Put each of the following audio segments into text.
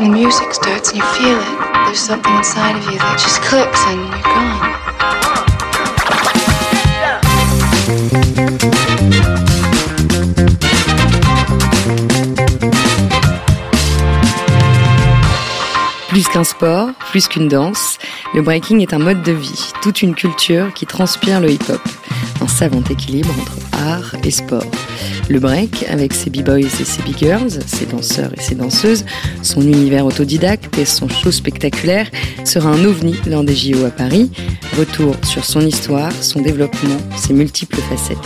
Music starts and you feel it. There's something inside of you that just clicks and. Plus qu'un sport, plus qu'une danse, le breaking est un mode de vie, toute une culture qui transpire le hip-hop. Un savant équilibre entre et sport. Le break, avec ses b-boys et ses b-girls, ses danseurs et ses danseuses, son univers autodidacte et son show spectaculaire, sera un ovni lors des JO à Paris. Retour sur son histoire, son développement, ses multiples facettes.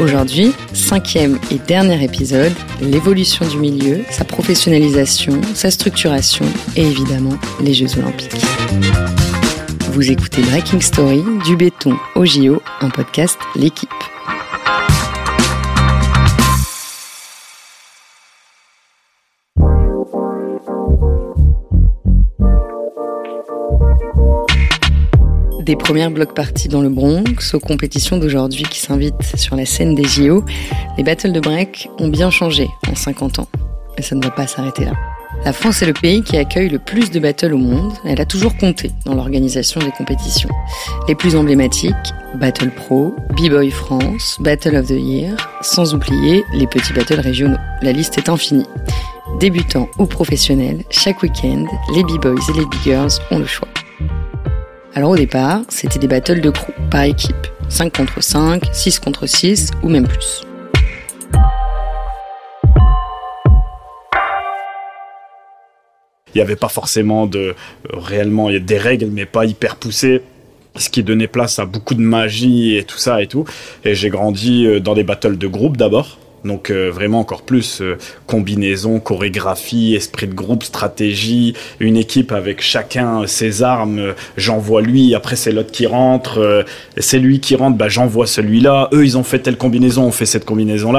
Aujourd'hui, cinquième et dernier épisode, l'évolution du milieu, sa professionnalisation, sa structuration et évidemment les Jeux Olympiques. Vous écoutez Breaking Story, du béton au JO, un podcast L'équipe. Des premières blocs parties dans le Bronx aux compétitions d'aujourd'hui qui s'invitent sur la scène des JO, les battles de break ont bien changé en 50 ans. Mais ça ne va pas s'arrêter là. La France est le pays qui accueille le plus de battles au monde. Elle a toujours compté dans l'organisation des compétitions. Les plus emblématiques, Battle Pro, B-Boy France, Battle of the Year, sans oublier les petits battles régionaux. La liste est infinie. Débutants ou professionnels, chaque week-end, les B-Boys et les B-Girls ont le choix. Alors au départ, c'était des battles de crew, par équipe. 5 contre 5, 6 contre 6 ou même plus. Il n'y avait pas forcément de euh, réellement il y a des règles mais pas hyper poussées ce qui donnait place à beaucoup de magie et tout ça et tout et j'ai grandi euh, dans des battles de groupe d'abord donc euh, vraiment encore plus euh, combinaison, chorégraphie, esprit de groupe, stratégie, une équipe avec chacun ses armes. Euh, j'envoie lui, après c'est l'autre qui rentre, c'est lui qui rentre, bah j'envoie celui-là. Eux ils ont fait telle combinaison, on fait cette combinaison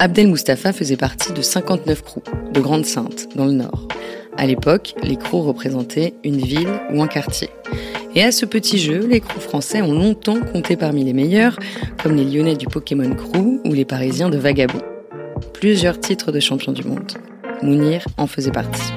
Abdel Mustafa faisait partie de 59 crews de Grande Sainte dans le Nord. À l'époque, les crews représentaient une ville ou un quartier. Et à ce petit jeu, les crews français ont longtemps compté parmi les meilleurs, comme les Lyonnais du Pokémon Crew ou les Parisiens de Vagabond. Plusieurs titres de champion du monde. Mounir en faisait partie.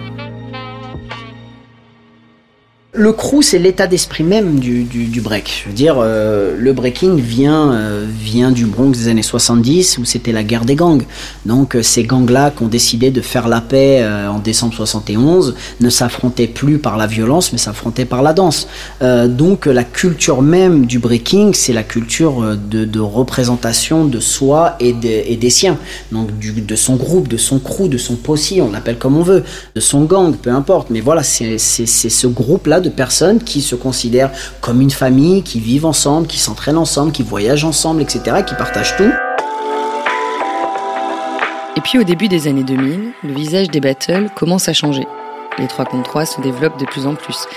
Le crew, c'est l'état d'esprit même du, du, break. Je veux dire, euh, le breaking vient, euh, vient du Bronx des années 70 où c'était la guerre des gangs. Donc euh, ces gangs-là qui ont décidé de faire la paix en décembre 71 ne s'affrontaient plus par la violence, mais s'affrontaient par la danse. donc la culture même du breaking, c'est la culture de, de, représentation de soi et, de, et des siens. Donc de son groupe, de son crew, de son posse, on l'appelle comme on veut, de son gang, peu importe. Mais voilà, c'est ce groupe-là de personnes qui se considèrent comme une famille, qui vivent ensemble, qui s'entraînent ensemble, qui voyagent ensemble, etc., qui partagent tout. Et puis au début des années 2000, le visage des battles commence à changer. Les 3 contre 3 se développent de plus en plus.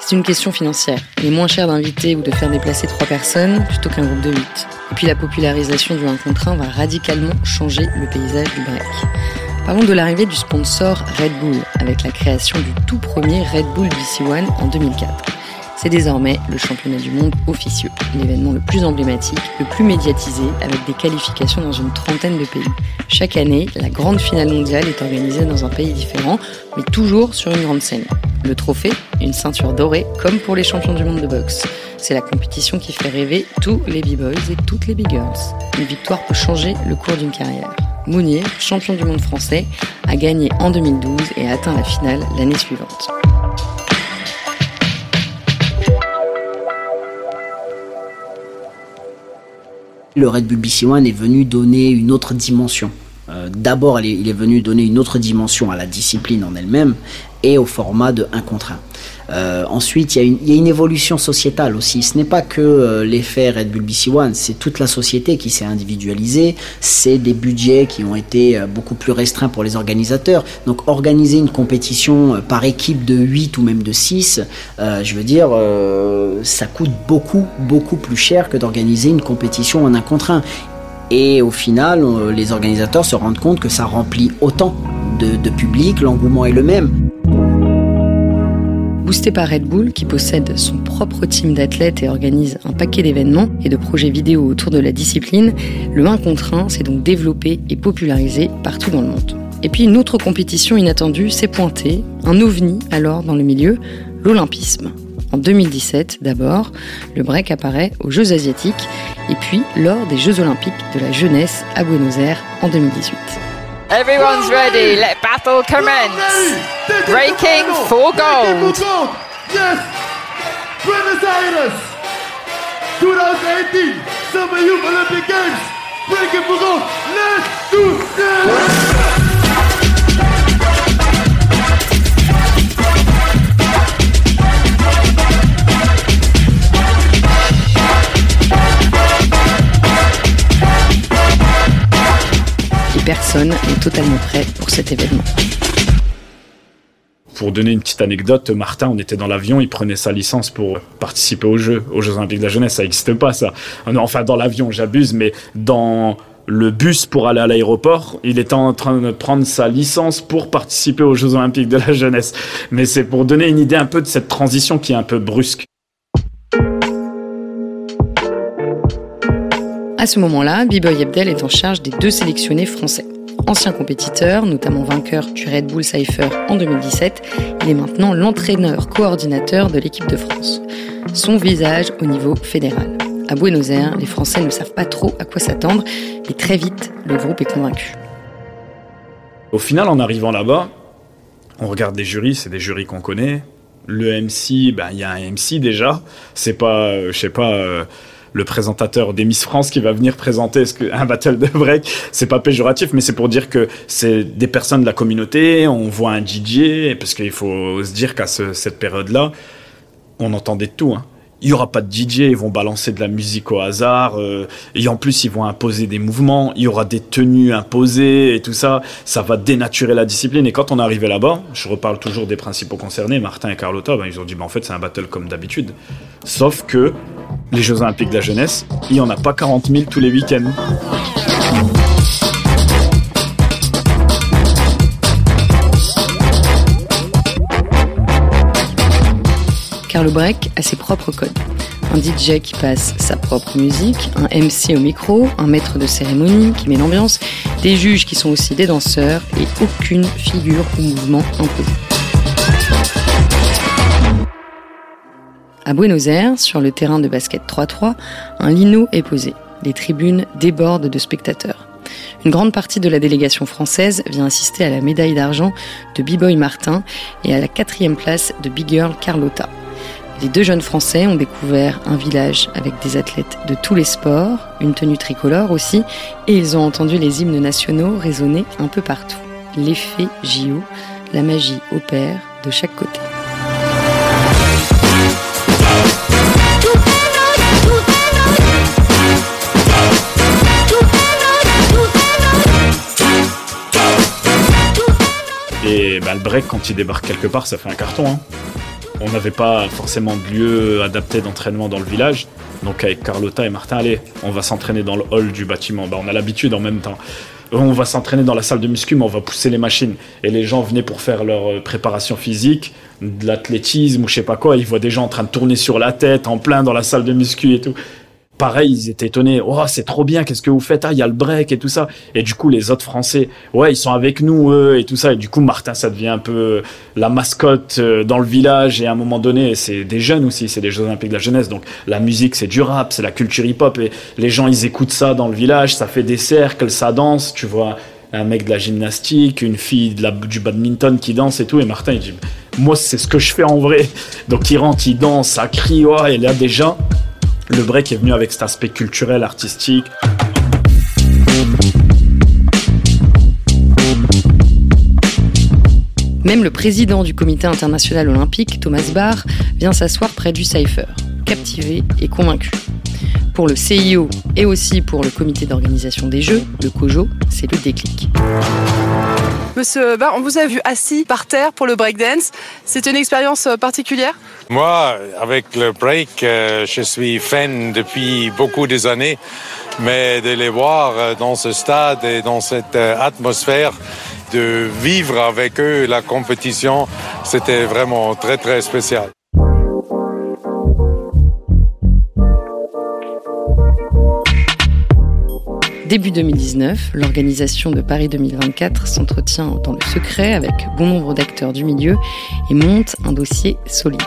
C'est une question financière. Il est moins cher d'inviter ou de faire déplacer 3 personnes plutôt qu'un groupe de 8. Et puis la popularisation du 1 contre 1 va radicalement changer le paysage du break. Parlons de l'arrivée du sponsor Red Bull avec la création du tout premier Red Bull BC One en 2004. C'est désormais le championnat du monde officieux, l'événement le plus emblématique, le plus médiatisé, avec des qualifications dans une trentaine de pays. Chaque année, la grande finale mondiale est organisée dans un pays différent, mais toujours sur une grande scène. Le trophée, une ceinture dorée, comme pour les champions du monde de boxe. C'est la compétition qui fait rêver tous les b-boys et toutes les b-girls. Une victoire peut changer le cours d'une carrière. Mounir, champion du monde français, a gagné en 2012 et a atteint la finale l'année suivante. Le Red Bull BC One est venu donner une autre dimension. Euh, d'abord, il est venu donner une autre dimension à la discipline en elle-même et au format de 1 contre 1. Euh, ensuite, il y, a une évolution sociétale aussi. Ce n'est pas que euh, l'effet Red Bull BC One, c'est toute la société qui s'est individualisée. C'est des budgets qui ont été euh, beaucoup plus restreints pour les organisateurs. Donc, organiser une compétition par équipe de 8 ou même de 6, je veux dire, ça coûte beaucoup, beaucoup plus cher que d'organiser une compétition en un contre un. Et au final, les organisateurs se rendent compte que ça remplit autant de, de public, l'engouement est le même. Boosté par Red Bull, qui possède son propre team d'athlètes et organise un paquet d'événements et de projets vidéo autour de la discipline, le 1 contre 1 s'est donc développé et popularisé partout dans le monde. Et puis une autre compétition inattendue s'est pointée, un ovni alors dans le milieu, l'olympisme. En 2017 d'abord, le break apparaît aux Jeux asiatiques et puis lors des Jeux olympiques de la jeunesse à Buenos Aires en 2018. Everyone's ready. Let battle commence. Breaking for gold. Yes. Buenos Aires. 2018 Summer Youth Olympic Games. Breaking for gold. Let's do this. Totalement prêt pour cet événement. Pour donner une petite anecdote, Martin, on était dans l'avion, il prenait sa licence pour participer aux Jeux, aux Jeux Olympiques de la Jeunesse. Ça n'existe pas, ça. Enfin, dans l'avion, j'abuse, mais dans le bus pour aller à l'aéroport, il était en train de prendre sa licence pour participer aux Jeux Olympiques de la Jeunesse. Mais c'est pour donner une idée un peu de cette transition qui est un peu brusque. À ce moment-là, B-Boy Abdel est en charge des deux sélectionnés français. Ancien compétiteur, notamment vainqueur du Red Bull Cypher en 2017, il est maintenant l'entraîneur coordinateur de l'équipe de France. Son visage au niveau fédéral. À Buenos Aires, les Français ne savent pas trop à quoi s'attendre, et très vite, le groupe est convaincu. Au final, en arrivant là-bas, on regarde des jurys, c'est des jurys qu'on connaît. Le MC, ben il y a un MC déjà. C'est pas, euh, je sais pas. Euh, le présentateur des Miss France qui va venir présenter un battle de break. C'est pas péjoratif, mais c'est pour dire que c'est des personnes de la communauté. On voit un DJ, parce qu'il faut se dire qu'à cette période-là, on entendait tout. Hein il y aura pas de DJ, ils vont balancer de la musique au hasard, euh, et en plus ils vont imposer des mouvements, il y aura des tenues imposées et tout ça, ça va dénaturer la discipline. Et quand on est arrivé là-bas, je reparle toujours des principaux concernés, Martin et Carlotta, ben, ils ont dit ben, en fait c'est un battle comme d'habitude, sauf que les Jeux Olympiques de la jeunesse, il n'y en a pas 40 000 tous les week-ends. car le break a ses propres codes. Un DJ qui passe sa propre musique, un MC au micro, un maître de cérémonie qui met l'ambiance, des juges qui sont aussi des danseurs et aucune figure ou mouvement imposé. À Buenos Aires, sur le terrain de basket 3-3, un lino est posé. Les tribunes débordent de spectateurs. Une grande partie de la délégation française vient assister à la médaille d'argent de B-Boy Martin et à la quatrième place de Big Girl Carlotta. Les deux jeunes Français ont découvert un village avec des athlètes de tous les sports, une tenue tricolore aussi, et ils ont entendu les hymnes nationaux résonner un peu partout. L'effet JO, la magie opère de chaque côté. Quand il débarque quelque part, ça fait un carton. Hein on n'avait pas forcément de lieu adapté d'entraînement dans le village. Donc avec Carlotta et Martin, allez, on va s'entraîner dans le hall du bâtiment. Bah, on a l'habitude en même temps. On va s'entraîner dans la salle de muscu, mais on va pousser les machines. Et les gens venaient pour faire leur euh, préparation physique, de l'athlétisme ou je sais pas quoi. Ils voient des gens en train de tourner sur la tête, en plein dans la salle de muscu et tout pareil, ils étaient étonnés. Oh, c'est trop bien, qu'est-ce que vous faites Ah, il y a le break et tout ça. Et du coup, les autres Français, ouais, ils sont avec nous, eux, et tout ça. Et du coup, Martin, ça devient un peu la mascotte euh, dans le village. Et à un moment donné, c'est des jeunes aussi, c'est des Jeux Olympiques de la jeunesse. Donc, la musique, c'est du rap, c'est la culture hip-hop. Et les gens, ils écoutent ça dans le village, ça fait des cercles, ça danse. Tu vois, un mec de la gymnastique, une fille de la, du badminton qui danse et tout. Et Martin, il dit, moi, c'est ce que je fais en vrai. Donc, il rentre, il danse, ça crie, ouais, et là, déjà, le break est venu avec cet aspect culturel, artistique. Même le président du comité international olympique, Thomas Barr, vient s'asseoir près du Cypher, captivé et convaincu. Pour le CIO et aussi pour le comité d'organisation des Jeux, le COJO, c'est le déclic. Monsieur on vous a vu assis par terre pour le breakdance. C'est une expérience euh, particulière? Moi, avec le break, euh, je suis fan depuis beaucoup des années, mais de les voir euh, dans ce stade et dans cette atmosphère de vivre avec eux la compétition, c'était vraiment très très spécial. Début 2019, l'organisation de Paris 2024 s'entretient dans le secret avec bon nombre d'acteurs du milieu et monte un dossier solide.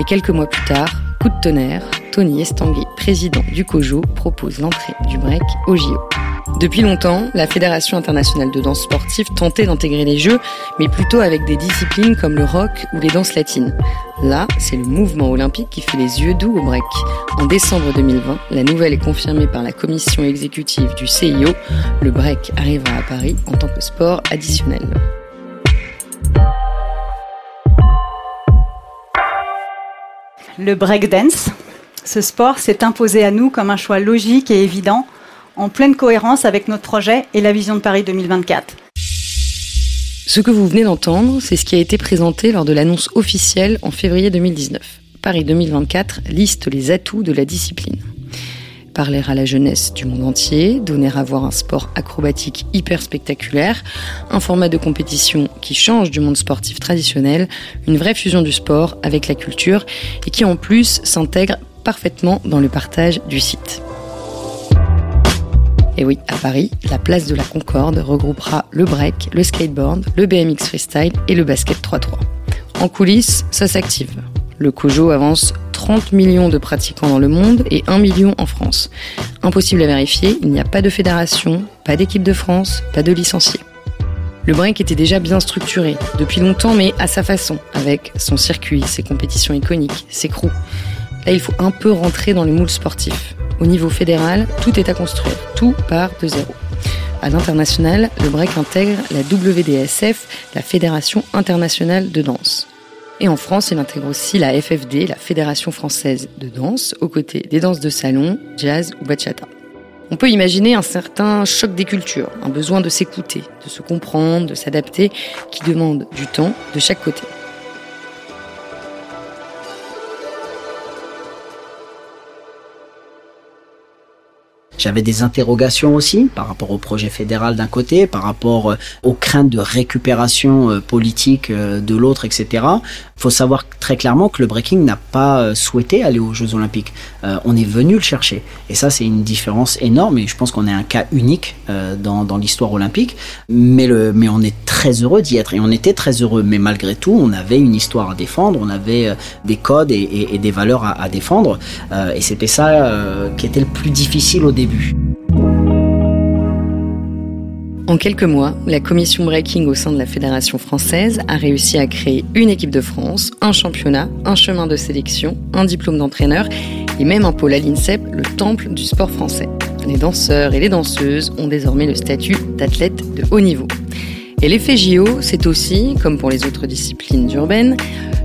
Et quelques mois plus tard, coup de tonnerre, Tony Estanguet, président du COJO, propose l'entrée du break au JO. Depuis longtemps, la Fédération internationale de danse sportive tentait d'intégrer les Jeux, mais plutôt avec des disciplines comme le rock ou les danses latines. Là, c'est le mouvement olympique qui fait les yeux doux au break. En décembre 2020, la nouvelle est confirmée par la commission exécutive du CIO. Le break arrivera à Paris en tant que sport additionnel. Le breakdance, ce sport s'est imposé à nous comme un choix logique et évident, en pleine cohérence avec notre projet et la vision de Paris 2024. Ce que vous venez d'entendre, c'est ce qui a été présenté lors de l'annonce officielle en février 2019. Paris 2024 liste les atouts de la discipline. Parler à la jeunesse du monde entier, donner à voir un sport acrobatique hyper spectaculaire, un format de compétition qui change du monde sportif traditionnel, une vraie fusion du sport avec la culture et qui en plus s'intègre parfaitement dans le partage du site. Et oui, à Paris, la place de la Concorde regroupera le break, le skateboard, le BMX freestyle et le basket 3-3. En coulisses, ça s'active. Le Kojo avance 30 millions de pratiquants dans le monde et 1 million en France. Impossible à vérifier, il n'y a pas de fédération, pas d'équipe de France, pas de licenciés. Le break était déjà bien structuré, depuis longtemps mais à sa façon, avec son circuit, ses compétitions iconiques, ses crews. Il faut un peu rentrer dans le moule sportif. Au niveau fédéral, tout est à construire, tout part de zéro. À l'international, le break intègre la WDSF, la Fédération internationale de danse. Et en France, il intègre aussi la FFD, la Fédération française de danse, aux côtés des danses de salon, jazz ou bachata. On peut imaginer un certain choc des cultures, un besoin de s'écouter, de se comprendre, de s'adapter, qui demande du temps de chaque côté. J'avais des interrogations aussi par rapport au projet fédéral d'un côté, par rapport euh, aux craintes de récupération euh, politique euh, de l'autre, etc. Il faut savoir très clairement que le breaking n'a pas souhaité aller aux Jeux Olympiques. on est venu le chercher. Et ça, c'est une différence énorme. Et je pense qu'on est un cas unique dans, l'histoire olympique. Mais, le, mais on est très heureux d'y être. Et on était très heureux. Mais malgré tout, on avait une histoire à défendre. On avait des codes et, des valeurs à défendre. et c'était ça qui était le plus difficile au début. En quelques mois, la commission breaking au sein de la Fédération française a réussi à créer une équipe de France, un championnat, un chemin de sélection, un diplôme d'entraîneur et même un pôle à l'INSEP, le temple du sport français. Les danseurs et les danseuses ont désormais le statut d'athlète de haut niveau. Et l'effet JO, c'est aussi, comme pour les autres disciplines urbaines,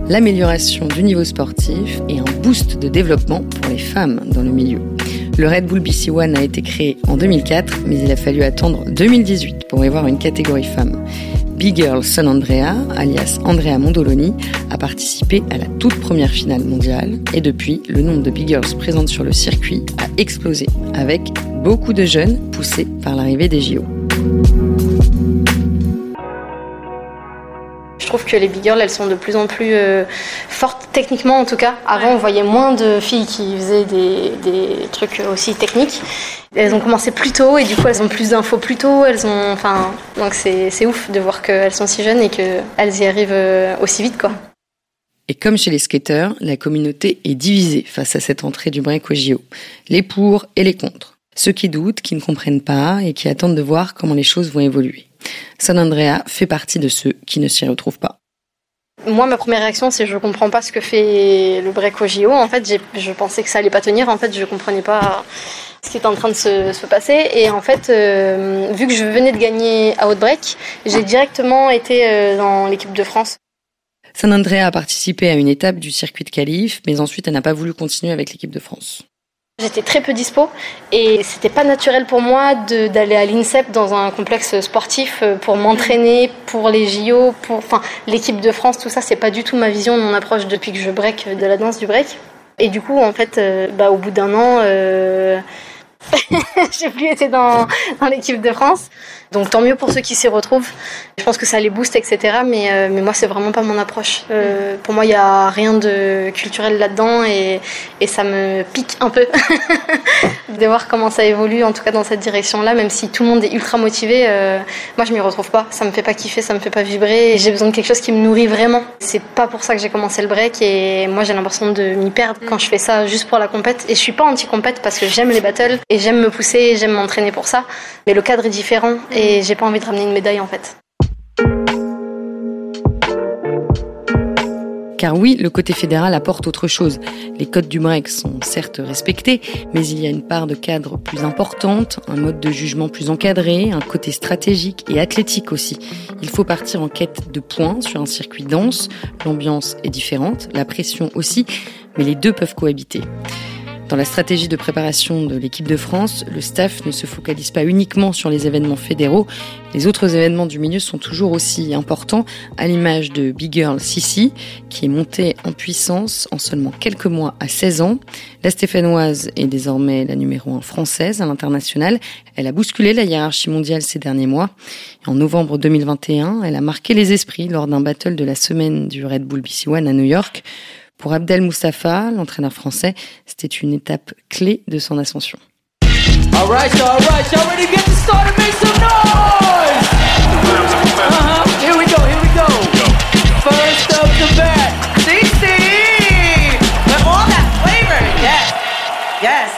l'amélioration du niveau sportif et un boost de développement pour les femmes dans le milieu. Le Red Bull BC One a été créé en 2004, mais il a fallu attendre 2018 pour y voir une catégorie femme. Big Girl San Andrea, alias Andrea Mondoloni, a participé à la toute première finale mondiale et depuis, le nombre de Big Girls présentes sur le circuit a explosé, avec beaucoup de jeunes poussés par l'arrivée des JO. Je trouve que les big girls, elles sont de plus en plus euh, fortes techniquement en tout cas. Avant, on voyait moins de filles qui faisaient des, des, trucs aussi techniques. Elles ont commencé plus tôt et du coup, elles ont plus d'infos plus tôt. Elles ont, enfin, donc c'est ouf de voir qu'elles sont si jeunes et qu'elles y arrivent euh, aussi vite, quoi. Et comme chez les skateurs, la communauté est divisée face à cette entrée du break au JO. Les pour et les contre. Ceux qui doutent, qui ne comprennent pas et qui attendent de voir comment les choses vont évoluer. San Andrea fait partie de ceux qui ne s'y retrouvent pas. Moi, ma première réaction, c'est je comprends pas ce que fait le break au JO. En fait, je pensais que ça allait pas tenir. En fait, je comprenais pas ce qui était en train de se, passer. Et en fait, euh, vu que je venais de gagner à Outbreak, j'ai directement été euh, dans l'équipe de France. San Andrea a participé à une étape du circuit de qualif, mais ensuite elle n'a pas voulu continuer avec l'équipe de France. J'étais très peu dispo et c'était pas naturel pour moi d'aller à l'INSEP dans un complexe sportif euh, pour m'entraîner pour les JO, pour enfin l'équipe de France, tout ça, c'est pas du tout ma vision, mon approche depuis que je break de la danse du break. Et du coup, en fait, euh, bah, au bout d'un an, euh, j'ai plus été dans, dans l'équipe de France. Donc tant mieux pour ceux qui s'y retrouvent. Je pense que ça les booste, etc. Mais, euh, mais moi, c'est vraiment pas mon approche. Euh, pour moi, il n'y a rien de culturel là-dedans et, et ça me pique un peu de voir comment ça évolue, en tout cas dans cette direction-là, même si tout le monde est ultra motivé. euh, moi, je m'y retrouve pas. Ça me fait pas kiffer, ça me fait pas vibrer. J'ai besoin de quelque chose qui me nourrit vraiment. C'est pas pour ça que j'ai commencé le break et moi, j'ai l'impression de m'y perdre quand je fais ça juste pour la compète. Et je suis pas anti-compète parce que j'aime les battles et j'aime me pousser, j'aime m'entraîner pour ça. Mais le cadre est différent j'ai pas envie de ramener une médaille en fait. Car oui, le côté fédéral apporte autre chose. Les codes du break sont certes respectés, mais il y a une part de cadre plus importante, un mode de jugement plus encadré, un côté stratégique et athlétique aussi. Il faut partir en quête de points sur un circuit dense, l'ambiance est différente, la pression aussi, mais les deux peuvent cohabiter. Dans la stratégie de préparation de l'équipe de France, le staff ne se focalise pas uniquement sur les événements fédéraux. Les autres événements du milieu sont toujours aussi importants, à l'image de Big Girl Sissi, qui est montée en puissance en seulement quelques mois à 16 ans. La Stéphanoise est désormais la numéro 1 française à l'international. Elle a bousculé la hiérarchie mondiale ces derniers mois. En novembre 2021, elle a marqué les esprits lors d'un battle de la semaine du Red Bull BC One à New York. Pour Abdel Moustapha, l'entraîneur français, c'était une étape clé de son ascension. All right, y'all, all right, y'all ready to get this started? Make some noise! Uh-huh. Here we go, here we go. First up the bat, CC! With all that flavor, yes, yes.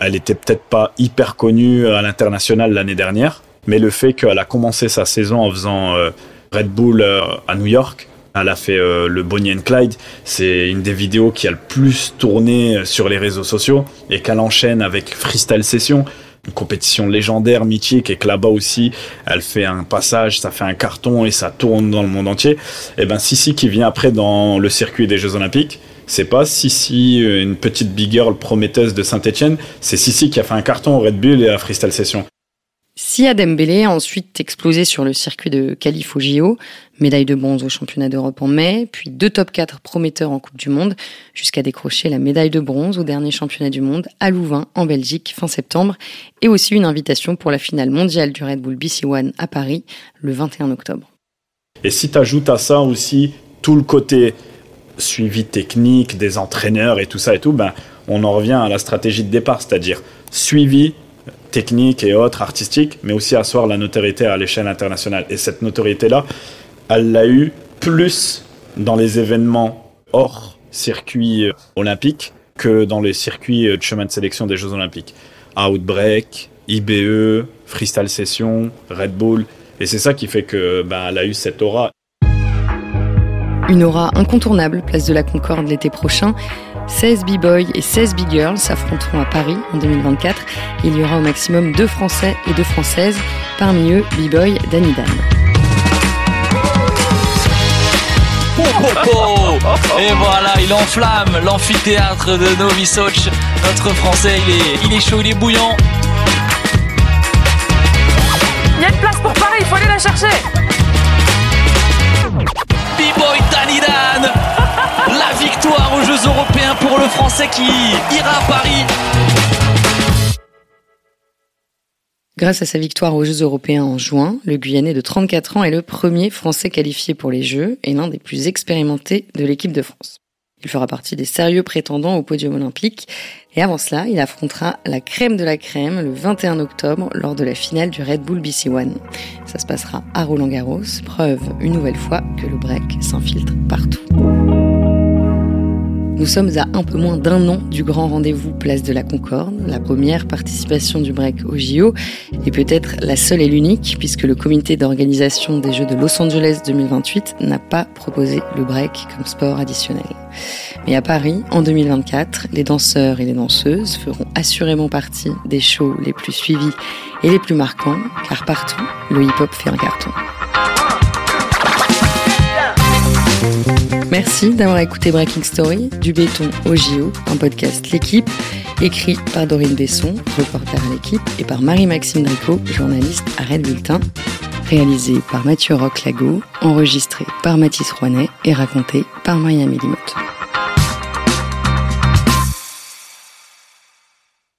Elle était peut-être pas hyper connue à l'international l'année dernière, mais le fait qu'elle a commencé sa saison en faisant euh, Red Bull euh, à New York, elle a fait euh, le Bonnie and Clyde, c'est une des vidéos qui a le plus tourné euh, sur les réseaux sociaux et qu'elle enchaîne avec Freestyle Session, une compétition légendaire, mythique, et que là-bas aussi, elle fait un passage, ça fait un carton et ça tourne dans le monde entier. Et ben Sissi qui vient après dans le circuit des Jeux Olympiques, c'est pas Sissi, euh, une petite big girl prometteuse de Saint-Etienne, c'est Sissi qui a fait un carton au Red Bull et à Freestyle Session. Sia Dembélé a ensuite explosé sur le circuit de qualif au JO, médaille de bronze au championnat d'Europe en mai, puis deux top 4 prometteurs en Coupe du Monde, jusqu'à décrocher la médaille de bronze au dernier championnat du monde à Louvain, en Belgique, fin septembre, et aussi une invitation pour la finale mondiale du Red Bull BC One à Paris, le 21 octobre. Et si tu ajoutes à ça aussi tout le côté suivi technique des entraîneurs et tout ça et tout, ben, on en revient à la stratégie de départ, c'est-à-dire suivi technique et autres, artistique, mais aussi asseoir la notoriété à l'échelle internationale. Et cette notoriété-là, elle l'a eu plus dans les événements hors circuit euh, olympique que dans les circuits euh, de chemin de sélection des Jeux olympiques. Outbreak, IBE, Freestyle Session, Red Bull. Et c'est ça qui fait que ben, elle a eu cette aura. Une aura incontournable, place de la Concorde l'été prochain. 16 b-boys et 16 b-girls s'affronteront à Paris en 2024. Il y aura au maximum deux Français et deux Françaises, parmi eux b-boy Danny Dan. Oh, oh, oh. Et voilà, il enflamme l'amphithéâtre de Novi Soch. Notre français, il est, il est chaud, il est bouillant. Il y a une place pour Paris, il faut aller la chercher. Victoire aux Jeux Européens pour le français qui ira à Paris. Grâce à sa victoire aux Jeux européens en juin, le Guyanais de 34 ans est le premier Français qualifié pour les Jeux et l'un des plus expérimentés de l'équipe de France. Il fera partie des sérieux prétendants au podium olympique et avant cela, il affrontera la crème de la crème le 21 octobre lors de la finale du Red Bull BC One. Ça se passera à Roland Garros, preuve une nouvelle fois que le break s'infiltre partout. Nous sommes à un peu moins d'un an du grand rendez-vous Place de la Concorde, la première participation du break au JO, et peut-être la seule et l'unique, puisque le comité d'organisation des Jeux de Los Angeles 2028 n'a pas proposé le break comme sport additionnel. Mais à Paris, en 2024, les danseurs et les danseuses feront assurément partie des shows les plus suivis et les plus marquants, car partout, le hip-hop fait un carton. Merci d'avoir écouté Breaking Story, du béton au JO, un podcast L'équipe, écrit par Dorine Besson, reporter à l'équipe, et par Marie-Maxime Dricot, journaliste à Red Bulletin, réalisé par Mathieu Roch-Lago, enregistré par Mathis Rouanet et raconté par Maria Mélimote.